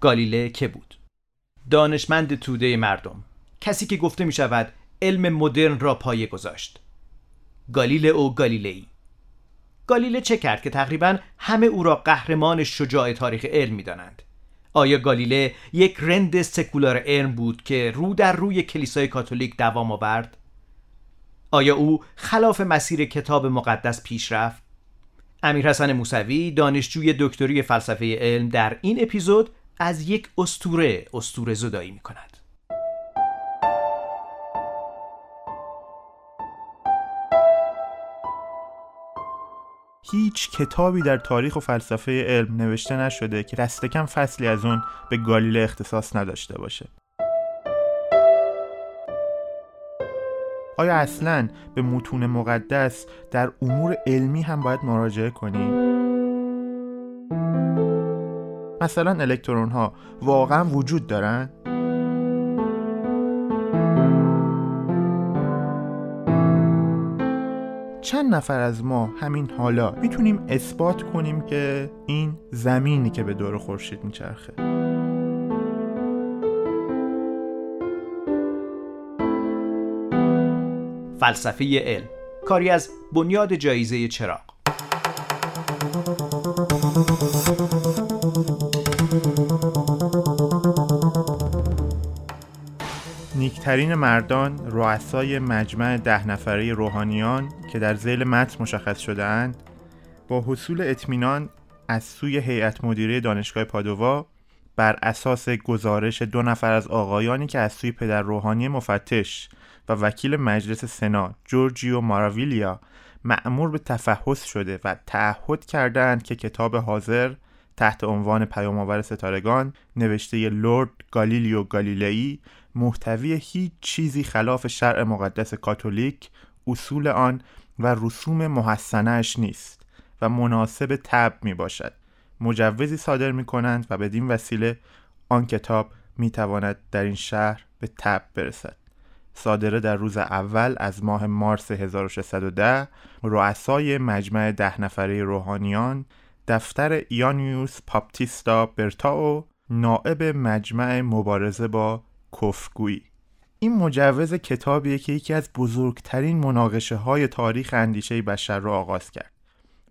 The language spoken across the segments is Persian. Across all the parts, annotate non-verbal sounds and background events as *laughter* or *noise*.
گالیله که بود دانشمند توده مردم کسی که گفته می شود علم مدرن را پایه گذاشت گالیله او گالیلئی گالیله چه کرد که تقریبا همه او را قهرمان شجاع تاریخ علم می دانند؟ آیا گالیله یک رند سکولار علم بود که رو در روی کلیسای کاتولیک دوام آورد؟ آیا او خلاف مسیر کتاب مقدس پیش رفت؟ امیر حسن موسوی دانشجوی دکتری فلسفه علم در این اپیزود از یک استوره استوره زدایی می کند. هیچ کتابی در تاریخ و فلسفه علم نوشته نشده که دست کم فصلی از اون به گالیله اختصاص نداشته باشه آیا اصلا به متون مقدس در امور علمی هم باید مراجعه کنیم؟ مثلا الکترون ها واقعا وجود دارن؟ چند نفر از ما همین حالا می‌تونیم اثبات کنیم که این زمینی که به دور خورشید میچرخه فلسفه علم کاری از بنیاد جایزه چراغ نیکترین مردان رؤسای مجمع ده نفره روحانیان که در زیل متن مشخص شدهاند با حصول اطمینان از سوی هیئت مدیره دانشگاه پادووا بر اساس گزارش دو نفر از آقایانی که از سوی پدر روحانی مفتش و وکیل مجلس سنا جورجیو ماراویلیا معمور به تفحص شده و تعهد کردند که کتاب حاضر تحت عنوان پیامآور ستارگان نوشته لورد گالیلیو گالیلئی محتوی هیچ چیزی خلاف شرع مقدس کاتولیک اصول آن و رسوم محسنش نیست و مناسب تب می باشد مجوزی صادر می کنند و بدین وسیله آن کتاب می تواند در این شهر به تب برسد. صادره در روز اول از ماه مارس 1610 رؤسای مجمع ده نفره روحانیان دفتر یانیوس پاپتیستا برتاو نائب مجمع مبارزه با کفگویی این مجوز کتابیه که یکی از بزرگترین مناقشه های تاریخ اندیشه بشر را آغاز کرد.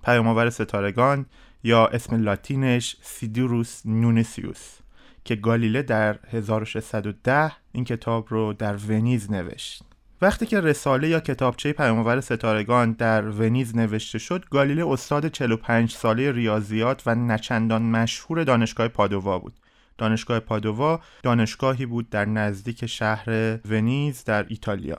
پیامآور ستارگان یا اسم لاتینش سیدیروس نونسیوس که گالیله در 1610 این کتاب رو در ونیز نوشت. وقتی که رساله یا کتابچه پیامآور ستارگان در ونیز نوشته شد گالیله استاد 45 ساله ریاضیات و نچندان مشهور دانشگاه پادووا بود. دانشگاه پادووا دانشگاهی بود در نزدیک شهر ونیز در ایتالیا.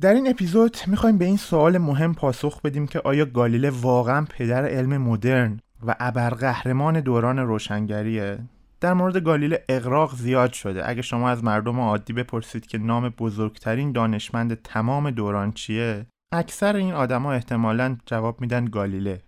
در این اپیزود می‌خوایم به این سوال مهم پاسخ بدیم که آیا گالیله واقعا پدر علم مدرن و ابرقهرمان دوران روشنگریه؟ در مورد گالیله اقراق زیاد شده. اگه شما از مردم عادی بپرسید که نام بزرگترین دانشمند تمام دوران چیه اکثر این آدما احتمالا جواب میدن گالیله.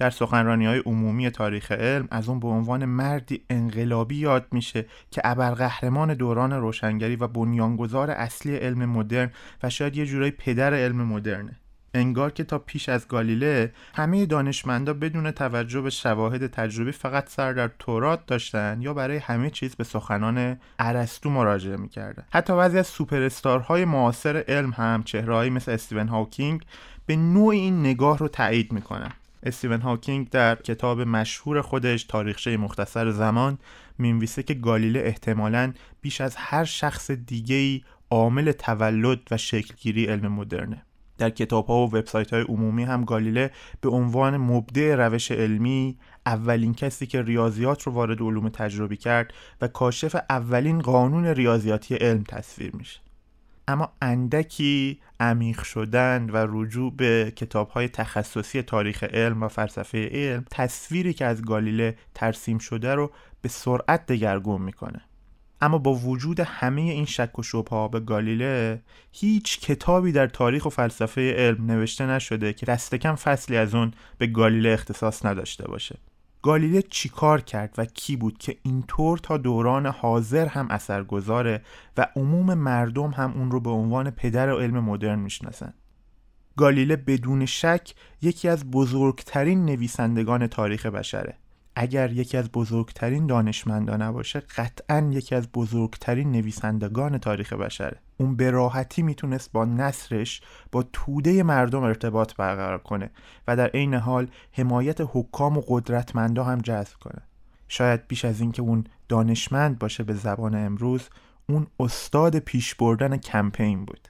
در سخنرانی های عمومی تاریخ علم از اون به عنوان مردی انقلابی یاد میشه که ابرقهرمان دوران روشنگری و بنیانگذار اصلی علم مدرن و شاید یه جورایی پدر علم مدرنه. انگار که تا پیش از گالیله همه دانشمندا بدون توجه به شواهد تجربی فقط سر در تورات داشتن یا برای همه چیز به سخنان ارسطو مراجعه می‌کردن. حتی بعضی از سوپراستار های معاصر علم هم چهرههایی مثل استیون هاوکینگ به نوعی این نگاه رو تایید می‌کنن. استیون هاکینگ در کتاب مشهور خودش تاریخچه مختصر زمان می‌نویسه که گالیله احتمالاً بیش از هر شخص دیگه‌ای عامل تولد و شکلگیری علم مدرنه. در کتاب ها و وبسایت های عمومی هم گالیله به عنوان مبدع روش علمی اولین کسی که ریاضیات رو وارد علوم تجربی کرد و کاشف اولین قانون ریاضیاتی علم تصویر میشه. اما اندکی عمیق شدن و رجوع به کتاب های تخصصی تاریخ علم و فلسفه علم تصویری که از گالیله ترسیم شده رو به سرعت دگرگون می‌کنه. اما با وجود همه این شک و شبه به گالیله هیچ کتابی در تاریخ و فلسفه علم نوشته نشده که دست کم فصلی از اون به گالیله اختصاص نداشته باشه. گالیله چیکار کرد و کی بود که اینطور تا دوران حاضر هم اثرگذاره و عموم مردم هم اون رو به عنوان پدر علم مدرن می‌شناسن؟ گالیله بدون شک یکی از بزرگترین نویسندگان تاریخ بشره. اگر یکی از بزرگترین دانشمندان نباشه قطعا یکی از بزرگترین نویسندگان تاریخ بشره. اون به راحتی می‌تونست با نصرش با توده مردم ارتباط برقرار کنه و در عین حال حمایت حکام و قدرتمندا هم جذب کنه. شاید بیش از اینکه اون دانشمند باشه به زبان امروز اون استاد پیش بردن کمپین بود.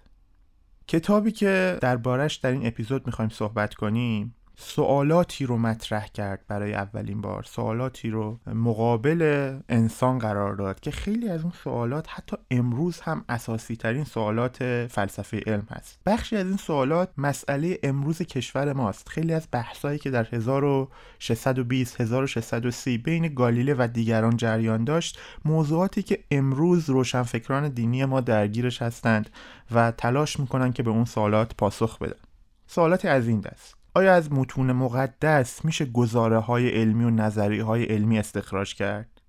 کتابی که دربارش در این اپیزود می‌خوایم صحبت کنیم سوالاتی رو مطرح کرد برای اولین بار سوالاتی رو مقابل انسان قرار داد که خیلی از اون سوالات حتی امروز هم اساسی ترین سوالات فلسفه علم هست. بخشی از این سوالات مسئله امروز کشور ماست. خیلی از بحثایی که در 1620 1630 بین گالیله و دیگران جریان داشت موضوعاتی که امروز روشنفکران دینی ما درگیرش هستند و تلاش می‌کنن که به اون سوالات پاسخ بدن. سوالاتی از این دست. آیا از متون مقدس میشه گزاره های علمی و نظری های علمی استخراج کرد؟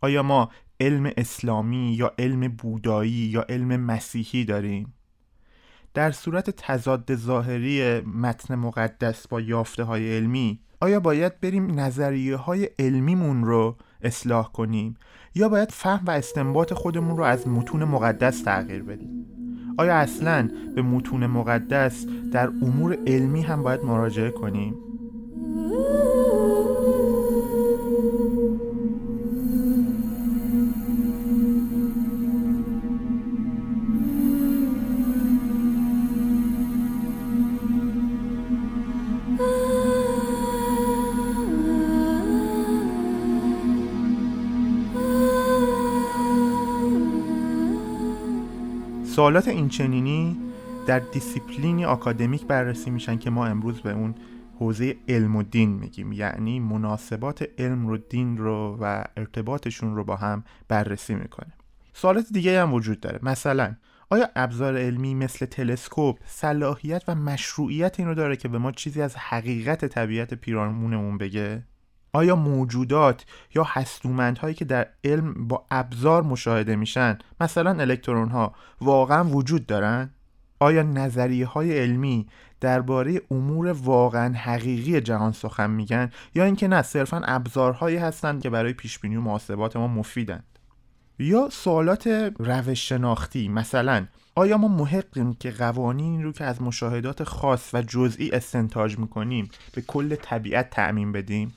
آیا ما علم اسلامی یا علم بودایی یا علم مسیحی داریم؟ در صورت تضاد ظاهری متن مقدس با یافته های علمی آیا باید بریم نظریه های علمیمون رو اصلاح کنیم یا باید فهم و استنباط خودمون رو از متون مقدس تغییر بدیم؟ آیا اصلا به متون مقدس در امور علمی هم باید مراجعه کنیم؟ سوالات اینچنینی در دیسیپلینی آکادمیک بررسی میشن که ما امروز به اون حوزه علم و دین میگیم. یعنی مناسبات علم رو دین رو و ارتباطشون رو با هم بررسی می‌کنه سوالات دیگه هم وجود داره. مثلا آیا ابزار علمی مثل تلسکوپ صلاحیت و مشروعیت اینو داره که به ما چیزی از حقیقت طبیعت پیرامونمون بگه؟ آیا موجودات یا هایی که در علم با ابزار مشاهده میشن مثلا الکترون ها واقعا وجود دارن؟ آیا نظریه های علمی درباره امور واقعا حقیقی جهان سخن میگن؟ یا اینکه نه صرفا ابزارهایی هستند که برای پیش بینی و محاسبات ما مفیدند؟ یا سوالات روش شناختی مثلا آیا ما محقیم که قوانینی رو که از مشاهدات خاص و جزئی استنتاج می‌کنیم به کل طبیعت تعمین بدیم؟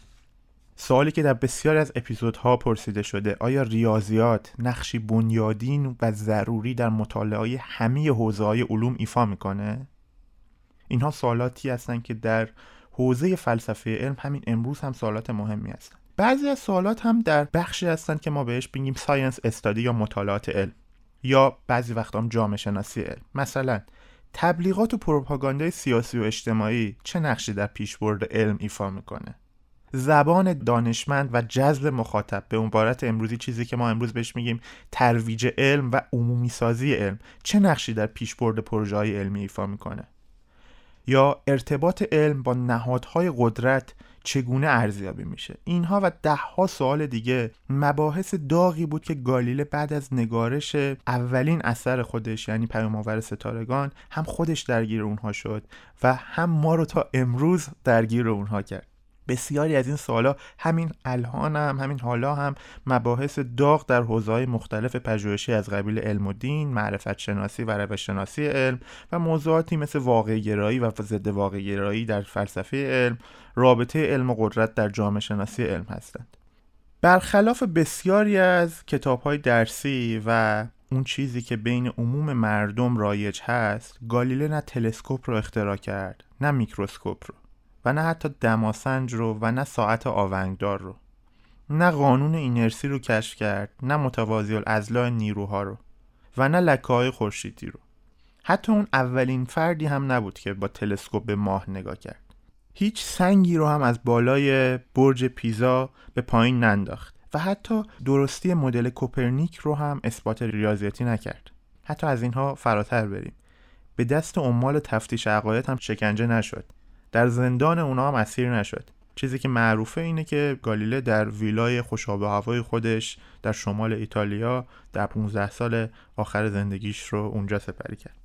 سوالی که در بسیاری از اپیزودها پرسیده شده آیا ریاضیات نقشی بنیادین و ضروری در مطالعه همه حوزه های علوم ایفا می‌کنه؟ اینها سوالاتی هستند که در حوزه فلسفه علم همین امروز هم سوالات مهمی هستند. بعضی از سوالات هم در بخشی هستند که ما بهش بگیم ساینس استادی یا مطالعات علم یا بعضی وقت هم جامعه شناسی علم مثلا تبلیغات و پروپاگاندای سیاسی و اجتماعی چه نقشی در پیشبرد علم ایفا می‌کنه زبان دانشمند و جذب مخاطب به عبارت امروزی چیزی که ما امروز بهش میگیم ترویج علم و عمومی سازی علم چه نقشی در پیشبرد پروژه های علمی ایفا می‌کنه؟ یا ارتباط علم با نهادهای قدرت چگونه ارزیابی میشه؟ اینها و دهها سوال دیگه مباحث داغی بود که گالیله بعد از نگارش اولین اثر خودش یعنی پیامآور ستارگان هم خودش درگیر اونها شد و هم ما رو تا امروز درگیر اونها کرد. بسیاری از این سوالا همین الان هم همین حالا هم مباحث داغ در حوزه‌های مختلف پژوهشی از قبیل علم و دین، معرفت شناسی و روش شناسی علم و موضوعاتی مثل واقع گرایی و ضد واقع گرایی در فلسفه علم، رابطه علم و قدرت در جامعه شناسی علم هستند. برخلاف بسیاری از کتاب‌های درسی و اون چیزی که بین عموم مردم رایج هست، گالیله نه تلسکوپ رو اختراع کرد، نه میکروسکوپ رو. و نه حتی دماسنج رو و نه ساعت آونگدار رو. نه قانون اینرسی رو کشف کرد نه متوازی الازلاع نیروها رو و نه لکه های خورشیدی رو. حتی اون اولین فردی هم نبود که با تلسکوپ به ماه نگاه کرد. هیچ سنگی رو هم از بالای برج پیزا به پایین ننداخت و حتی درستی مدل کوپرنیک رو هم اثبات ریاضیاتی نکرد. حتی از اینها فراتر بریم. به دست عمال تفتیش عقاید هم شکنجه نشد. در زندان اونا هم اسیر نشد. چیزی که معروفه اینه که گالیله در ویلای خوشاب هوای خودش در شمال ایتالیا در 15 سال آخر زندگیش رو اونجا سپری کرد.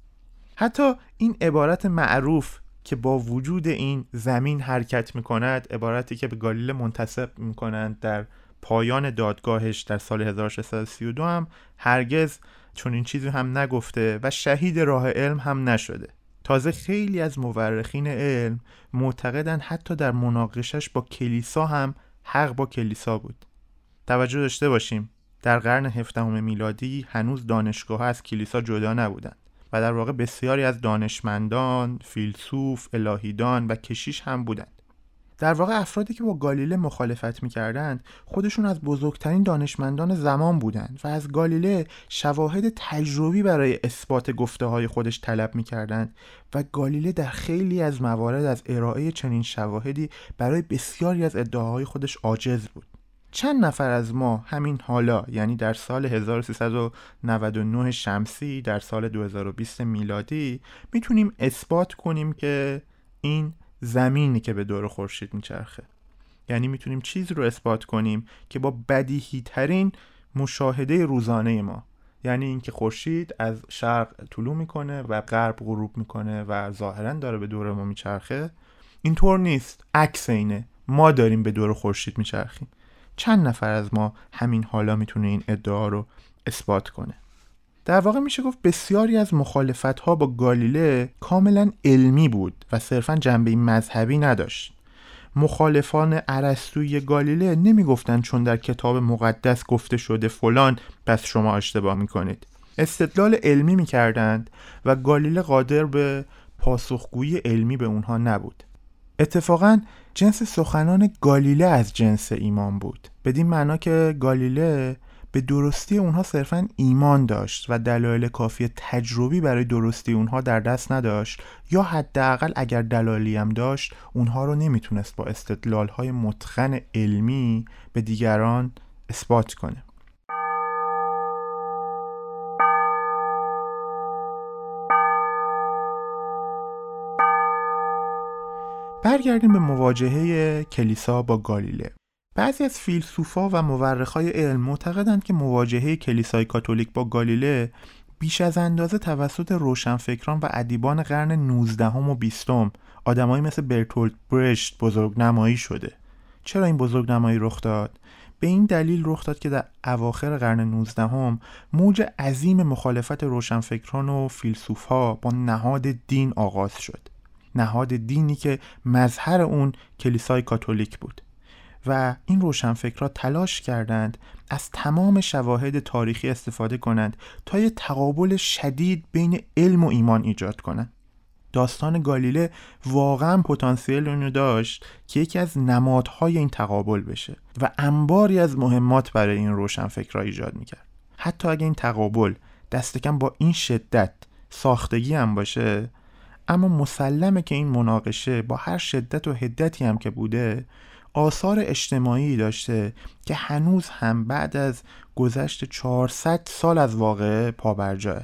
حتی این عبارت معروف که با وجود این زمین حرکت می کند عبارتی که به گالیله منتصب می کنند در پایان دادگاهش در سال 1632 هم هرگز چون این چیزی هم نگفته و شهید راه علم هم نشده. تازه خیلی از مورخین علم معتقدن حتی در مناقشش با کلیسا هم حق با کلیسا بود توجه داشته باشیم در قرن هفدهم میلادی هنوز دانشگاه از کلیسا جدا نبودند و در واقع بسیاری از دانشمندان، فیلسوف، الهیدان و کشیش هم بودند. در واقع افرادی که با گالیله مخالفت می‌کردند خودشون از بزرگترین دانشمندان زمان بودند و از گالیله شواهد تجربی برای اثبات گفته های خودش طلب می‌کردند و گالیله در خیلی از موارد از ارائه چنین شواهدی برای بسیاری از ادعاهای خودش عاجز بود. چند نفر از ما همین حالا یعنی در سال 1399 شمسی در سال 2020 میلادی می‌تونیم اثبات کنیم که این زمینی که به دور خورشید میچرخه. یعنی می‌تونیم چیزی رو اثبات کنیم که با بدیهی ترین مشاهده روزانه ما. یعنی اینکه خورشید از شرق طلوع می‌کنه و غرب غروب می‌کنه و ظاهرا داره به دور ما میچرخه. اینطور نیست. عکس اینه. ما داریم به دور خورشید میچرخیم. چند نفر از ما همین حالا می‌تونه این ادعا رو اثبات کنه؟ در واقع میشه گفت بسیاری از مخالفت ها با گالیله کاملا علمی بود و صرفا جنبه مذهبی نداشت. مخالفان عرستوی گالیله نمی‌گفتند چون در کتاب مقدس گفته شده فلان پس شما اشتباه می‌کنید. استدلال علمی می‌کردند و گالیله قادر به پاسخگویی علمی به اونها نبود. اتفاقا جنس سخنان گالیله از جنس ایمان بود. بدین معنا که گالیله به درستی اونها صرفا ایمان داشت و دلایل کافی تجربی برای درستی اونها در دست نداشت یا حداقل اگر دلایلی هم داشت اونها رو نمی‌تونست با استدلال های متخن علمی به دیگران اثبات کنه. برگردیم به مواجهه کلیسا با گالیله. بعضی از فیلسوفا و مورخای علم معتقدند که مواجهه کلیسای کاتولیک با گالیله بیش از اندازه توسط روشنفکران و ادیبان قرن 19 و 20 آدمایی مثل برتولد برشت بزرگ نمایی شده. چرا این بزرگ نمایی رخ داد؟ به این دلیل رخ داد که در اواخر قرن 19 هم موج عظیم مخالفت روشنفکران و فیلسوفها با نهاد دین آغاز شد. نهاد دینی که مظهر اون کلیسای کاتولیک بود. و این روشنفکرها تلاش کردند از تمام شواهد تاریخی استفاده کنند تا یه تقابل شدید بین علم و ایمان ایجاد کنند. داستان گالیله واقعا پتانسیل اونو داشت که یکی از نمادهای این تقابل بشه و انباری از مهمات برای این روشنفکرها ایجاد می‌کرد. حتی اگه این تقابل دستکم با این شدت ساختگی هم باشه اما مسلمه که این مناقشه با هر شدت و هدتی هم که بوده آثار اجتماعی داشته که هنوز هم بعد از گذشت 400 سال از واقعه پابرجاه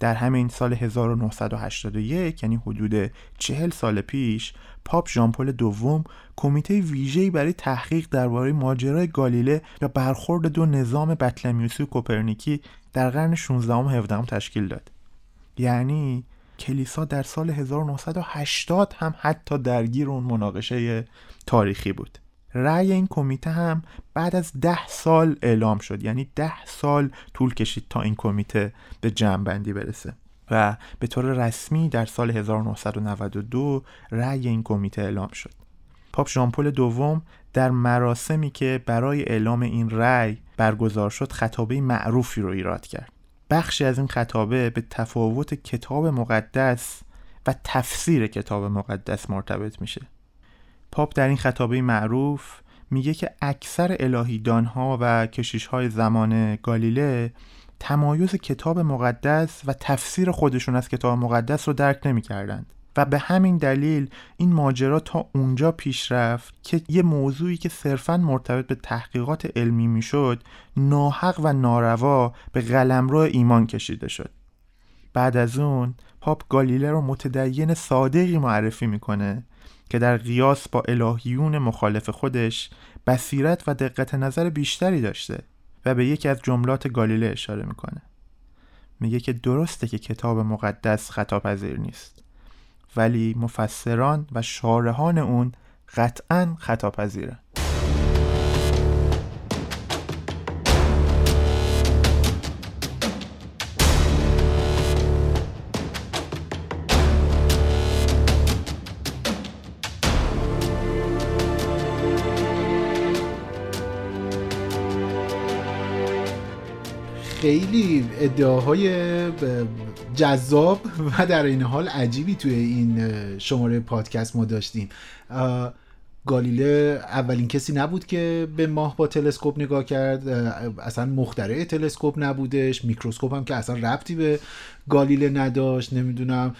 در همین سال 1981 یعنی حدود 40 سال پیش پاپ ژامپل دوم کمیته ویژه‌ای برای تحقیق درباره ماجرای گالیله و برخورد دو نظام بطلمیوسی و کوپرنیکی در قرن 16 و 17 تشکیل داد. یعنی کلیسا در سال 1980 هم حتی درگیر اون مناقشه تاریخی بود. رأی این کمیته هم بعد از ده سال اعلام شد یعنی ده سال طول کشید تا این کمیته به جمعبندی برسه. و به طور رسمی در سال 1992 رأی این کمیته اعلام شد. پاپ ژان پل دوم در مراسمی که برای اعلام این رأی برگزار شد خطابه معروفی رو ایراد کرد. بخشی از این خطابه به تفاوت کتاب مقدس و تفسیر کتاب مقدس مرتبط میشه. پاپ در این خطابه معروف میگه که اکثر الهیدان ها و کشیش های زمان گالیله تمایز کتاب مقدس و تفسیر خودشون از کتاب مقدس رو درک نمی‌کردند. و به همین دلیل این ماجرا تا اونجا پیش رفت که یه موضوعی که صرفا مرتبط به تحقیقات علمی می‌شد ناحق و ناروا به قلمرو ایمان کشیده شد. بعد از اون پاپ گالیله رو متدین صادقی معرفی می‌کنه که در قیاس با الهیون مخالف خودش بصیرت و دقت نظر بیشتری داشته و به یکی از جملات گالیله اشاره می‌کنه. میگه که درسته که کتاب مقدس خطاپذیر نیست. ولی مفسران و شارحان اون قطعا خطا پذیره خیلی ادعاهای جذاب و در این حال عجیبی توی این شماره پادکست ما داشتیم. گالیله اولین کسی نبود که به ماه با تلسکوپ نگاه کرد. اصلا مخترع تلسکوپ نبودش. میکروسکوپ هم که اصلا ربطی به گالیله نداشت نمی‌دونم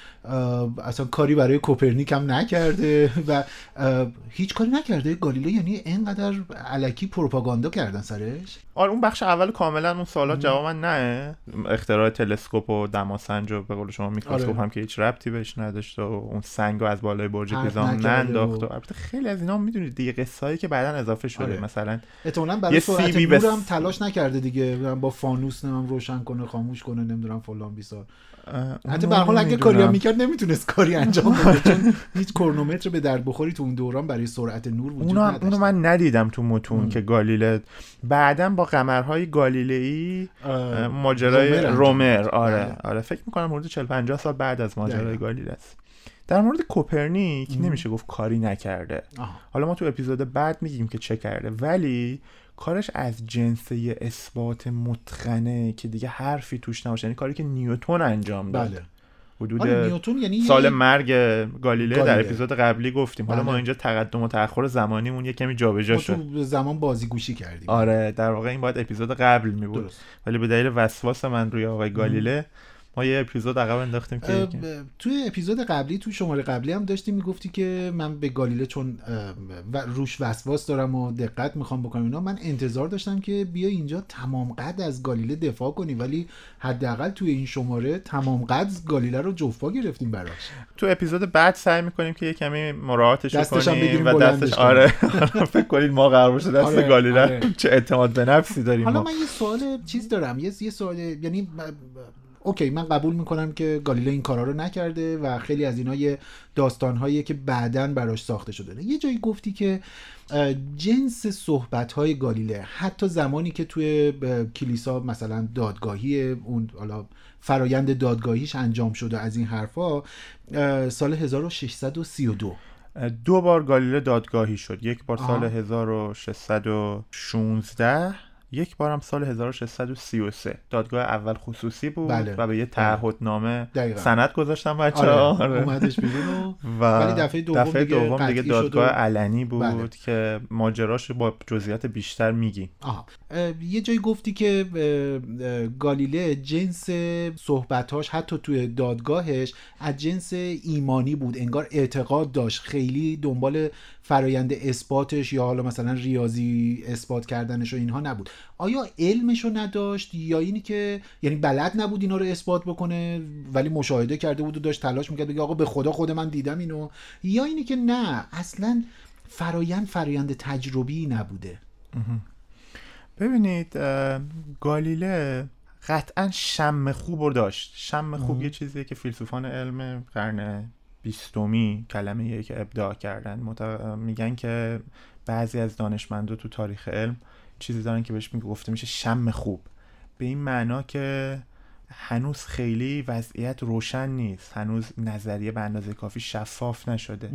اصلا کاری برای کوپرنیک هم نکرده *laughs* و هیچ کاری نکرده. گالیله یعنی اینقدر علکی پروپاگاندا کردن سرش. آره اون بخش اول کاملا اون سوالات جواب نه. اختراع تلسکوپ و دماسنج و به قول شما میکروسکوپ آره. هم که هیچ ربطی بهش نداشت و اون سنگ از بالای برج پیزا ننداخت و البته خیلی از اینا می‌دونید دیگه قصه که بعدا اضافه شده. آره. مثلا احتمالاً برای سرعت نور هم تلاش نکرده دیگه. با فانوس نمیم روشن کنه خاموش کنه نمی‌دونم فلان بیسار حتی به حال اگه کاری می‌کرد نمی‌تونست کاری انجام بده چون هیچ کرونومتر به درد بخوری تو اون دوران برای سرعت نور وجود اونو, اونو من ندیدم تو متون که گالیله بعدا با قمرهای گالیلئی ماجرای رومر آره بله. آره. فکر می‌کنم مورد 40 50 سال بعد از ماجرای گالیله است. در مورد کوپرنیک نمیشه گفت کاری نکرده. حالا ما تو اپیزود بعد میگیم که چه کرده. ولی کارش از جنسه اثبات متقنه که دیگه حرفی توش نباشه. یعنی کاری که نیوتون انجام داد. بله. حدود آره یعنی سال مرگ گالیله, در اپیزود قبلی گفتیم. حالا ما بله. اینجا تقدم و تاخر زمانیمون یه کمی جابجا شد. تو زمان بازیگوشی کردیم. آره در واقع این باید اپیزود قبل می بود ولی به دلیل وسواس من روی آقای گالیله ما یه اپیزود عقب انداختیم که توی اپیزود قبلی توی شماره قبلی هم داشتی می‌گفتی که من به گالیله چون روش وسواس دارم و دقت می‌خوام بکنم اینا من انتظار داشتم که بیا اینجا تمام قد از گالیله دفاع کنی ولی حداقل توی این شماره تمام قد گالیله رو جوفا گرفتیم براش. تو اپیزود بعد سعی می‌کنیم که یه کمی مراعاتش کنیم و دستش آره. فکر کنید ما قرار باشه دست آره، گالیله آره. چه اعتماد به نفسی داریم حالا من یه سوال چیز دارم یه سوال یعنی اوکی من قبول می‌کنم که گالیله این کارا رو نکرده و خیلی از اینا یه داستانهایی که بعدا براش ساخته شده. یه جایی گفتی که جنس صحبت های گالیله حتی زمانی که توی کلیسا مثلا دادگاهی اون حالا فرایند دادگاهیش انجام شده از این حرفا سال 1632 دو. بار گالیله دادگاهی شد. یک بار سال 1616 یک بارم سال 1633 دادگاه اول خصوصی بود بله. و به یه تعهدنامه سند گذاشتم بچه آره. آره. اومدش بیرون *laughs* و ولی دفعه دوم, دفعه دیگه, دوم دیگه دادگاه علنی بود بله. که ماجراش با جزئیات بیشتر میگی آها. یه جایی گفتی که گالیله جنس صحبتاش حتی توی دادگاهش از جنس ایمانی بود انگار اعتقاد داشت خیلی دنبال فرایند اثباتش یا حالا مثلا ریاضی اثبات کردنش و اینها نبود آیا علمش رو نداشت؟ یا اینی که یعنی بلد نبود اینا رو اثبات بکنه ولی مشاهده کرده بود و داشت تلاش می‌کرد بگه آقا به خدا خود من دیدم اینو. یا اینی که نه اصلا فرایند فرایند تجربی نبوده. ببینید گالیله قطعا شم خوب رو داشت. شم خوب یه چیزیه که فیلسوفان علم قرن بیستمی کلمه که ابداع کردن. میگن که بعضی از دانشمندا تو تاریخ علم چیزی دارن که بهش میگه گفته میشه شم خوب. به این معنا که هنوز خیلی وضعیت روشن نیست. هنوز نظریه به اندازه کافی شفاف نشده.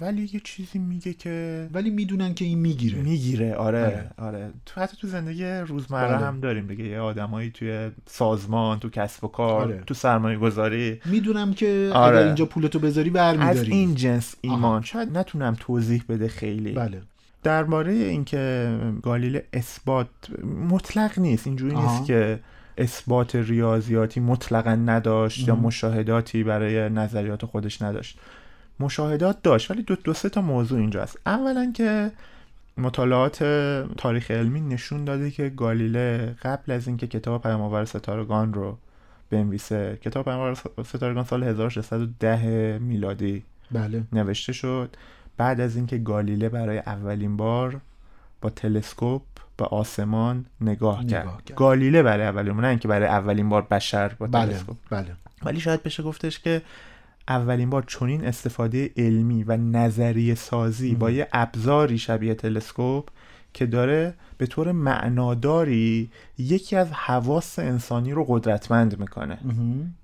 ولی یه چیزی میگه که ولی می‌دونن که این می‌گیره. می‌گیره. آره آره, آره. تو حتی تو زندگی روزمره بله. هم داریم دیگه. یه آدمایی توی سازمان تو کسب و کار آره. تو سرمایه گذاری می‌دونم که آره. اگر اینجا پولتو بذاری برمیداری. از این جنس ایمان. آها. شاید نتونم توضیح بده خیلی. بله. درباره اینکه گالیله اثبات مطلق نیست اینجوری نیست که اثبات ریاضیاتی مطلقا نداشت یا مشاهداتی برای نظریات خودش نداشت. مشاهدات داشت ولی دو, دو سه تا موضوع اینجا هست. اولا که مطالعات تاریخ علمی نشون داده که گالیله قبل از اینکه کتاب پیامآور ستارگان رو بنویسه کتاب پیامآور ستارگان سال 1610 میلادی بله. نوشته شد. بعد از اینکه گالیله برای اولین بار با تلسکوپ به آسمان نگاه, کرد. گالیله برای اولین بار نه اینکه برای اولین بار بشر با بله. تلسکوپ بله. ولی شاید بشه گفتش که اولین بار چنین استفاده علمی و نظریه سازی با یه ابزاری شبیه تلسکوپ که داره به طور معناداری یکی از حواس انسانی رو قدرتمند می‌کنه.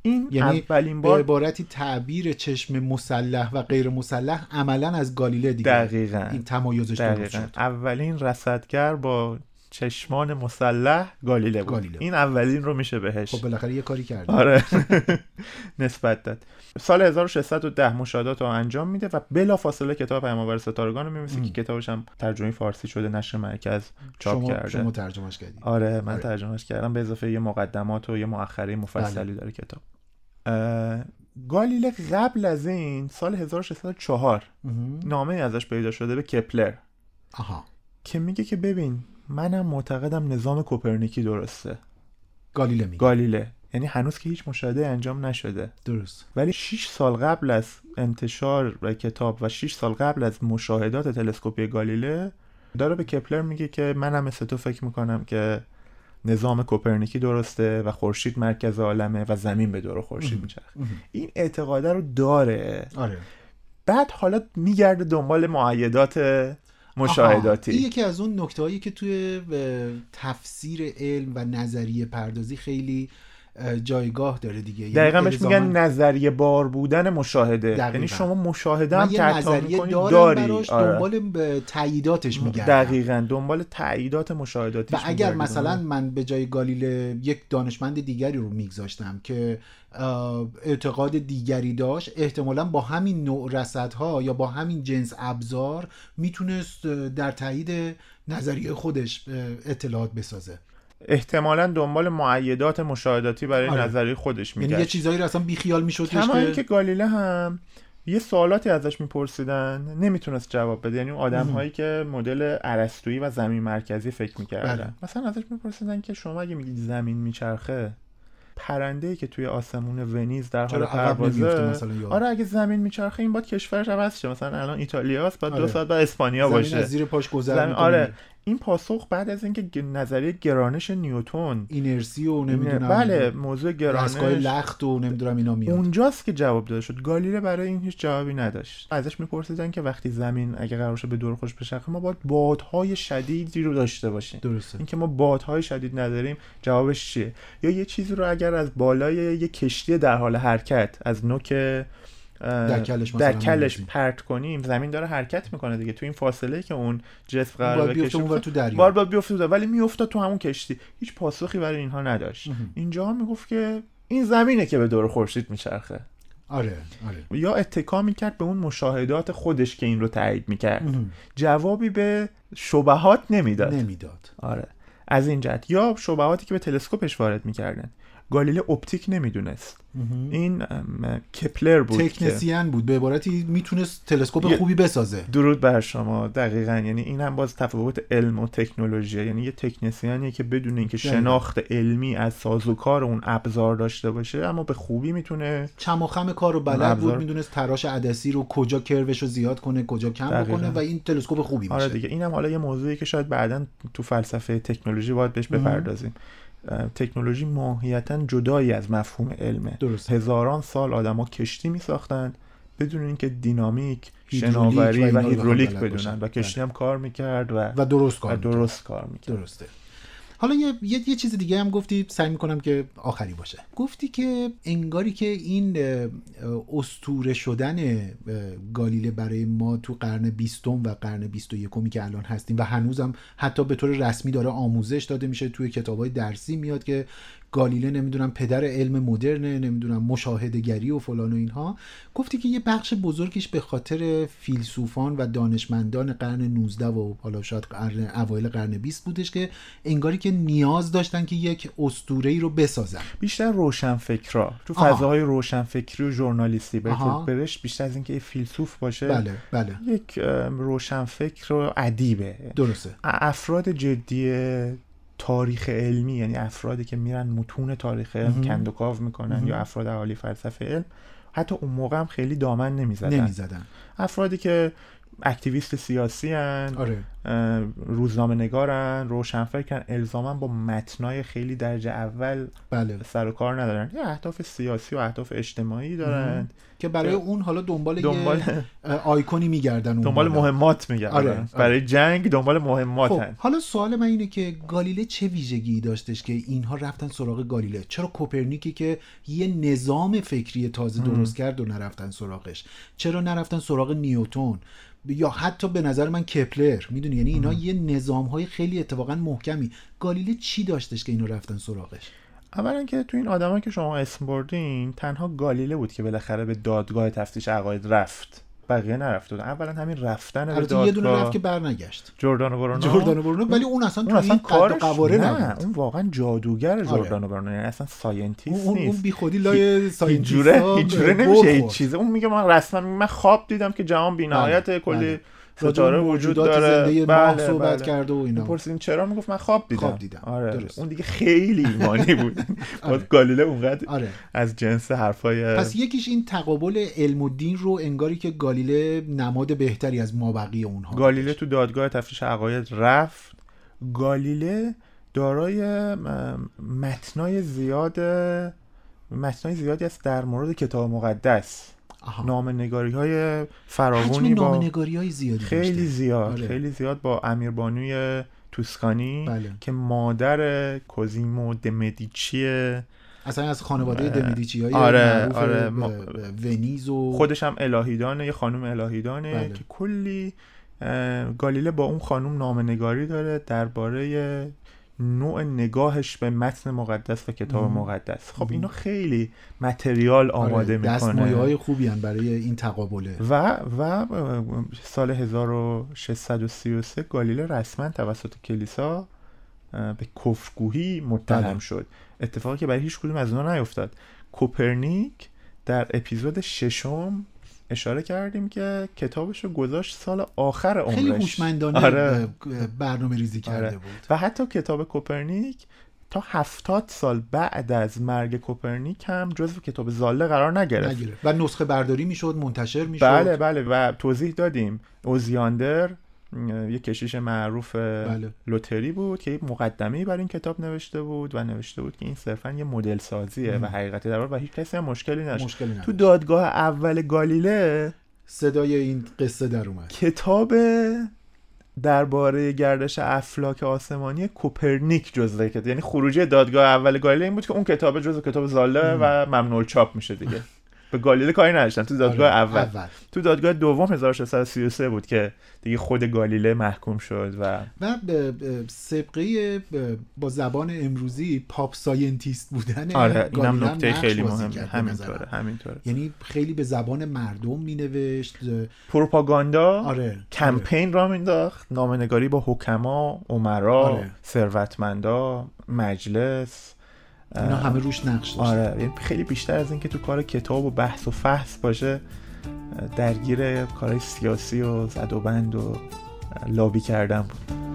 این یعنی اولین به بار عبارتی تعبیر چشم مسلح و غیر مسلح عملا از گالیله دیگه. دقیقاً. این تمایزش دقیقا. شد. اولین رصدگر با چشمان مسلح گالیله بود. گالیله. این اولین رو میشه بهش. خب بالاخره یه کاری کرده آره. *laughs* نسبت داد. سال 1610 مشاهدات رو انجام میده و بلا فاصله کتاب پیامآور ستارگان رو میمیسه که کتابش هم ترجمه فارسی شده نشر مرکز چاپ شما کرده. شما ترجمهش کردی. آره من آره. ترجمهش کردم به اضافه یه مقدمات و یه مؤخره مفصلی داره کتاب. اه، گالیله قبل از این سال 1604 مهم. نامه ازش پیدا شده به کپلر. آها. که میگه که ببین منم معتقدم نظام کوپرنیکی درسته. گالیله میگه. گالیله. یعنی هنوز که هیچ مشاهده انجام نشده. درست. ولی 6 سال قبل از انتشار کتاب و 6 سال قبل از مشاهدات تلسکوپی گالیله داره به کپلر میگه که منم مثل تو فکر می‌کنم که نظام کوپرنیکی درسته و خورشید مرکز عالمه و زمین به دور خورشید میچرخه. این اعتقاده رو داره. آره. بعد حالا میگرده دنبال معایدات مشاهداتی. این یکی از اون نکته هایی که توی تفسیر علم و نظریه پردازی خیلی جایگاه داره دیگه. یعنی دقیقا بهش میگن نظریه بار بودن مشاهده. یعنی شما مشاهده هم یه نظریه داری. براش آره. دنبال تاییداتش میگردم. دقیقا دنبال تاییدات مشاهداتی و اگر مثلا من به جای گالیله یک دانشمند دیگری رو میگذاشتم که اعتقاد دیگری داشت احتمالا با همین نوع رصدها یا با همین جنس ابزار می‌تونست در تایید نظریه خودش اطلاعات بسازه. احتمالا دنبال معیدات مشاهداتی برای آره. نظریه خودش یعنی یه میگشت چیزایی رو اصلا بیخیال میشدش کما که اینکه گالیله هم یه سوالاتی ازش میپرسیدن نمی‌تونست جواب بده یعنی آدم هایی که مدل ارسطویی و زمین مرکزی فکر می‌کردن بله. مثلا ازش میپرسیدن که شما اگه میگید زمین میچرخه پرنده ای که توی آسمون ونیز در حال پروازه آره اگه زمین میچرخه این باید کشورش عوض شه مثلا الان ایتالیاست بعد دو آره. ساعت بعد اسپانیا زمین باشه از زیر پاش گذر زمین. آره این پاسخ بعد از اینکه نظریه گرانش نیوتون اینرسی و نمی‌دونم بله موضوع گرانش لخت و نمی‌دونم اینا میاد. اونجاست که جواب داده شد. گالیله برای این هیچ جوابی نداشت. ازش میپرسیدن که وقتی زمین اگه قرار شه به دور خوش بچرخه ما باید بادهای شدیدی رو داشته باشیم. درسته. اینکه ما بادهای شدید نداریم جوابش چیه؟ یا یه چیزی رو اگر از بالای یه کشتی در حال حرکت از نوک در کلش در کلش. پرت کنیم زمین داره حرکت می‌کنه دیگه. تو این فاصله که اون جسم قرار بکشه اونور تو دریا. بار باید بیفته بوده ولی میافتاد تو همون کشتی. هیچ پاسخی برای اینها نداشت. اینجا می‌گفت که این زمینه که به دور خورشید میچرخه. آره آره. یا اتکا می‌کرد به اون مشاهدات خودش که این رو تایید می‌کرد. جوابی به شبهات نمی‌داد. نمی‌داد. آره. از این جهت. یا شبهاتی که به تلسکوپش وارد می‌کردن. گالیله اپتیک نمی‌دونست. این کپلر بود تکنسیان بود به عبارتی می‌تونست تلسکوپ خوبی بسازه درود بر شما دقیقا یعنی این هم باز تفاوت علم و تکنولوژی یعنی یه تکنسیانیه که بدون اینکه. شناخت علمی از سازوکار اون ابزار داشته باشه اما به خوبی می‌تونه چم و خم کار رو بلد ابزار. بود می‌دونست تراش عدسی رو کجا کروش رو زیاد کنه کجا کم دقیقاً. بکنه و این تلسکوپ خوبی میشه آره دیگه اینم حالا یه موضوعی که شاید بعدا تو فلسفه تکنولوژی باید بهش. بپردازیم تکنولوژی ماهیتا جدایی از مفهوم علمه. درست هزاران سال آدما کشتی می ساختن بدون اینکه دینامیک شناوری و هیدرولیک بدونن. و کشتی هم کار می‌کرد و, و درست کار و. درست کار می‌کرد. درسته. حالا یه, یه, یه چیز دیگه هم گفتی سعی می‌کنم که آخری باشه. گفتی که انگاری که این استوره شدن گالیله برای ما تو قرن بیستم و قرن بیست و یکمی که الان هستیم و هنوزم حتی به طور رسمی داره آموزش داده میشه توی کتابای درسی میاد که گالیله نمی‌دونم پدر علم مدرنه نمی‌دونم مشاهده گری و فلان و اینها. گفتی که یه بخش بزرگیش به خاطر فیلسوفان و دانشمندان قرن 19 و حالا شاید قرن اوایل قرن 20 بودش که انگاری که نیاز داشتن که یک اسطوره ای رو بسازن. بیشتر روشنفکرا. تو آها. فضاهای روشنفکری و ژورنالیستی. برش برش بیشتر از اینکه یه فیلسوف باشه بله بله. یک روشنفکر و ادیبه. درسته. افراد جدی تاریخ علمی یعنی افرادی که میرن متون تاریخ علم. کندوکاو می‌کنن مهم. یا افراد عالی فلسفه علم حتی اون موقع هم خیلی دامن نمی‌زدن نمی‌زدن افرادی که اکتیویست سیاسی هن آره. روزنامه نگارن روشنفکرن الزاما با متنای خیلی درجه اول بله. سر و کار ندارن. یه اهداف سیاسی و اهداف اجتماعی دارن. که برای اون حالا دنبال, دنبال- یه آیکونی میگردن اون دنبال بالا. مهمات میگردن. آره، آره. برای جنگ دنبال مهمات خب. حالا سوال من اینه که گالیله چه ویژگی داشتش که اینها رفتن سراغ گالیله؟ چرا کوپرنیکی که یه نظام فکری تازه درست کرد و نرفتن سراغش؟ چرا نرفتن سراغ نیوتون؟ یا حتی به نظر من کپلر می‌دونی؟ یعنی اینا یه نظام های خیلی اتفاقا محکمی. گالیله چی داشتش که اینو رفتن سراغش؟ اولا که تو این آدما که شما اسم بردین تنها گالیله بود که بالاخره به دادگاه تفتیش عقاید رفت. بقیه نرفت بودن اولا همین رفتن به البته یه دونه دادگاه. رفت که برنگشت. جردانو برونو؟ جردانو برونو ولی اون اصلا اون اصلا و کارش قواره نه نبود. اون واقعا جادوگر جردانو برونو یعنی اصلا ساینتیست اون اون نیست. بی خودی لای هیچ ساینتیستا جوره هیچ جوره بر نمیشه هیچ. چیزه اون میگه من رسما من خواب دیدم که جهان بی‌نهایت بله، کلی بله. ستاره وجود داره. زنده ماه بله، صحبت بله. کرده و اینا. میپرسیدین چرا؟ می‌گفت من خواب دیدم. خواب دیدم. آره. درست. اون دیگه خیلی ایمانی بود. *laughs* آره. گالیله اونقدر آره. از جنس حرفای پس یکیش این تقابل علم و دین رو انگاری که گالیله نماد بهتری از مابقی اونها گالیله تو دادگاه تفتیش عقاید رفت. گالیله دارای متنای زیاد متنای زیادی است در مورد کتاب مقدس. آها. نامنگاری های فراوانی با نامنگاری های زیادی خیلی داشته. زیاد آره. خیلی زیاد با امیربانوی توسکانی بله. که مادر کوزیمو دمدیچی اصلا از خانواده دمیدیچی های آره، معروف آره. ب- ما- ونیز و خودش هم الهیدانه یه خانم الهیدانه بله. که کلی گالیله با اون خانم نامنگاری داره درباره نوع نگاهش به متن مقدس و کتاب مم. مقدس. خب اینا خیلی متریال آماده آره، دستمایه می‌کنه. های خوبی هن برای این تقابله. و و سال 1633 گالیله رسما توسط کلیسا به کفرگویی متهم بله. شد. اتفاقی که برای هیچ کدوم از اونا نیفتاد. کوپرنیک در اپیزود ششم اشاره کردیم که کتابش رو گذاشت سال آخر عمرش. خیلی هوشمندانه آره. برنامه ریزی کرده آره. بود. و حتی کتاب کوپرنیک تا هفتاد سال بعد از مرگ کوپرنیک هم جزو کتب ضاله قرار نگرفت. نگیره و نسخه برداری می‌شد منتشر می‌شد. بله بله. و توضیح دادیم. اوزیاندر یه کشیش معروف بله. لوتری بود که یه مقدمه برای این کتاب نوشته بود و نوشته بود که این صرفا یه مدل سازیه و حقیقت در و هیچ کسی هم مشکلی نداشت مشکلی تو دادگاه اول گالیله صدای این قصه در اومد. کتاب درباره گردش افلاک آسمانی کوپرنیک جزو کتاب یعنی خروجی دادگاه اول گالیله این بود که اون کتاب جزو کتاب زاله و ممنوع چاپ میشه دیگه. *laughs* به گالیله کاری نداشتن تو دادگاه آره، اول. اول. تو دادگاه دوم 1633 بود که دیگه خود گالیله محکوم شد و و سبقه با زبان امروزی pop scientist بودن آره اینم نکته خیلی مهمه. همینطوره. همینطوره. یعنی خیلی به زبان مردم مینوشت. پروپاگاندا آره کمپین راه مینداخت نامه‌نگاری با حکما امرا آره. ثروتمندا مجلس. آره. اینا همه روش نقش داشت. آره یعنی خیلی بیشتر از اینکه تو کار کتاب و بحث و فحص باشه درگیر کارهای سیاسی و زد و بند و لابی کردن بود.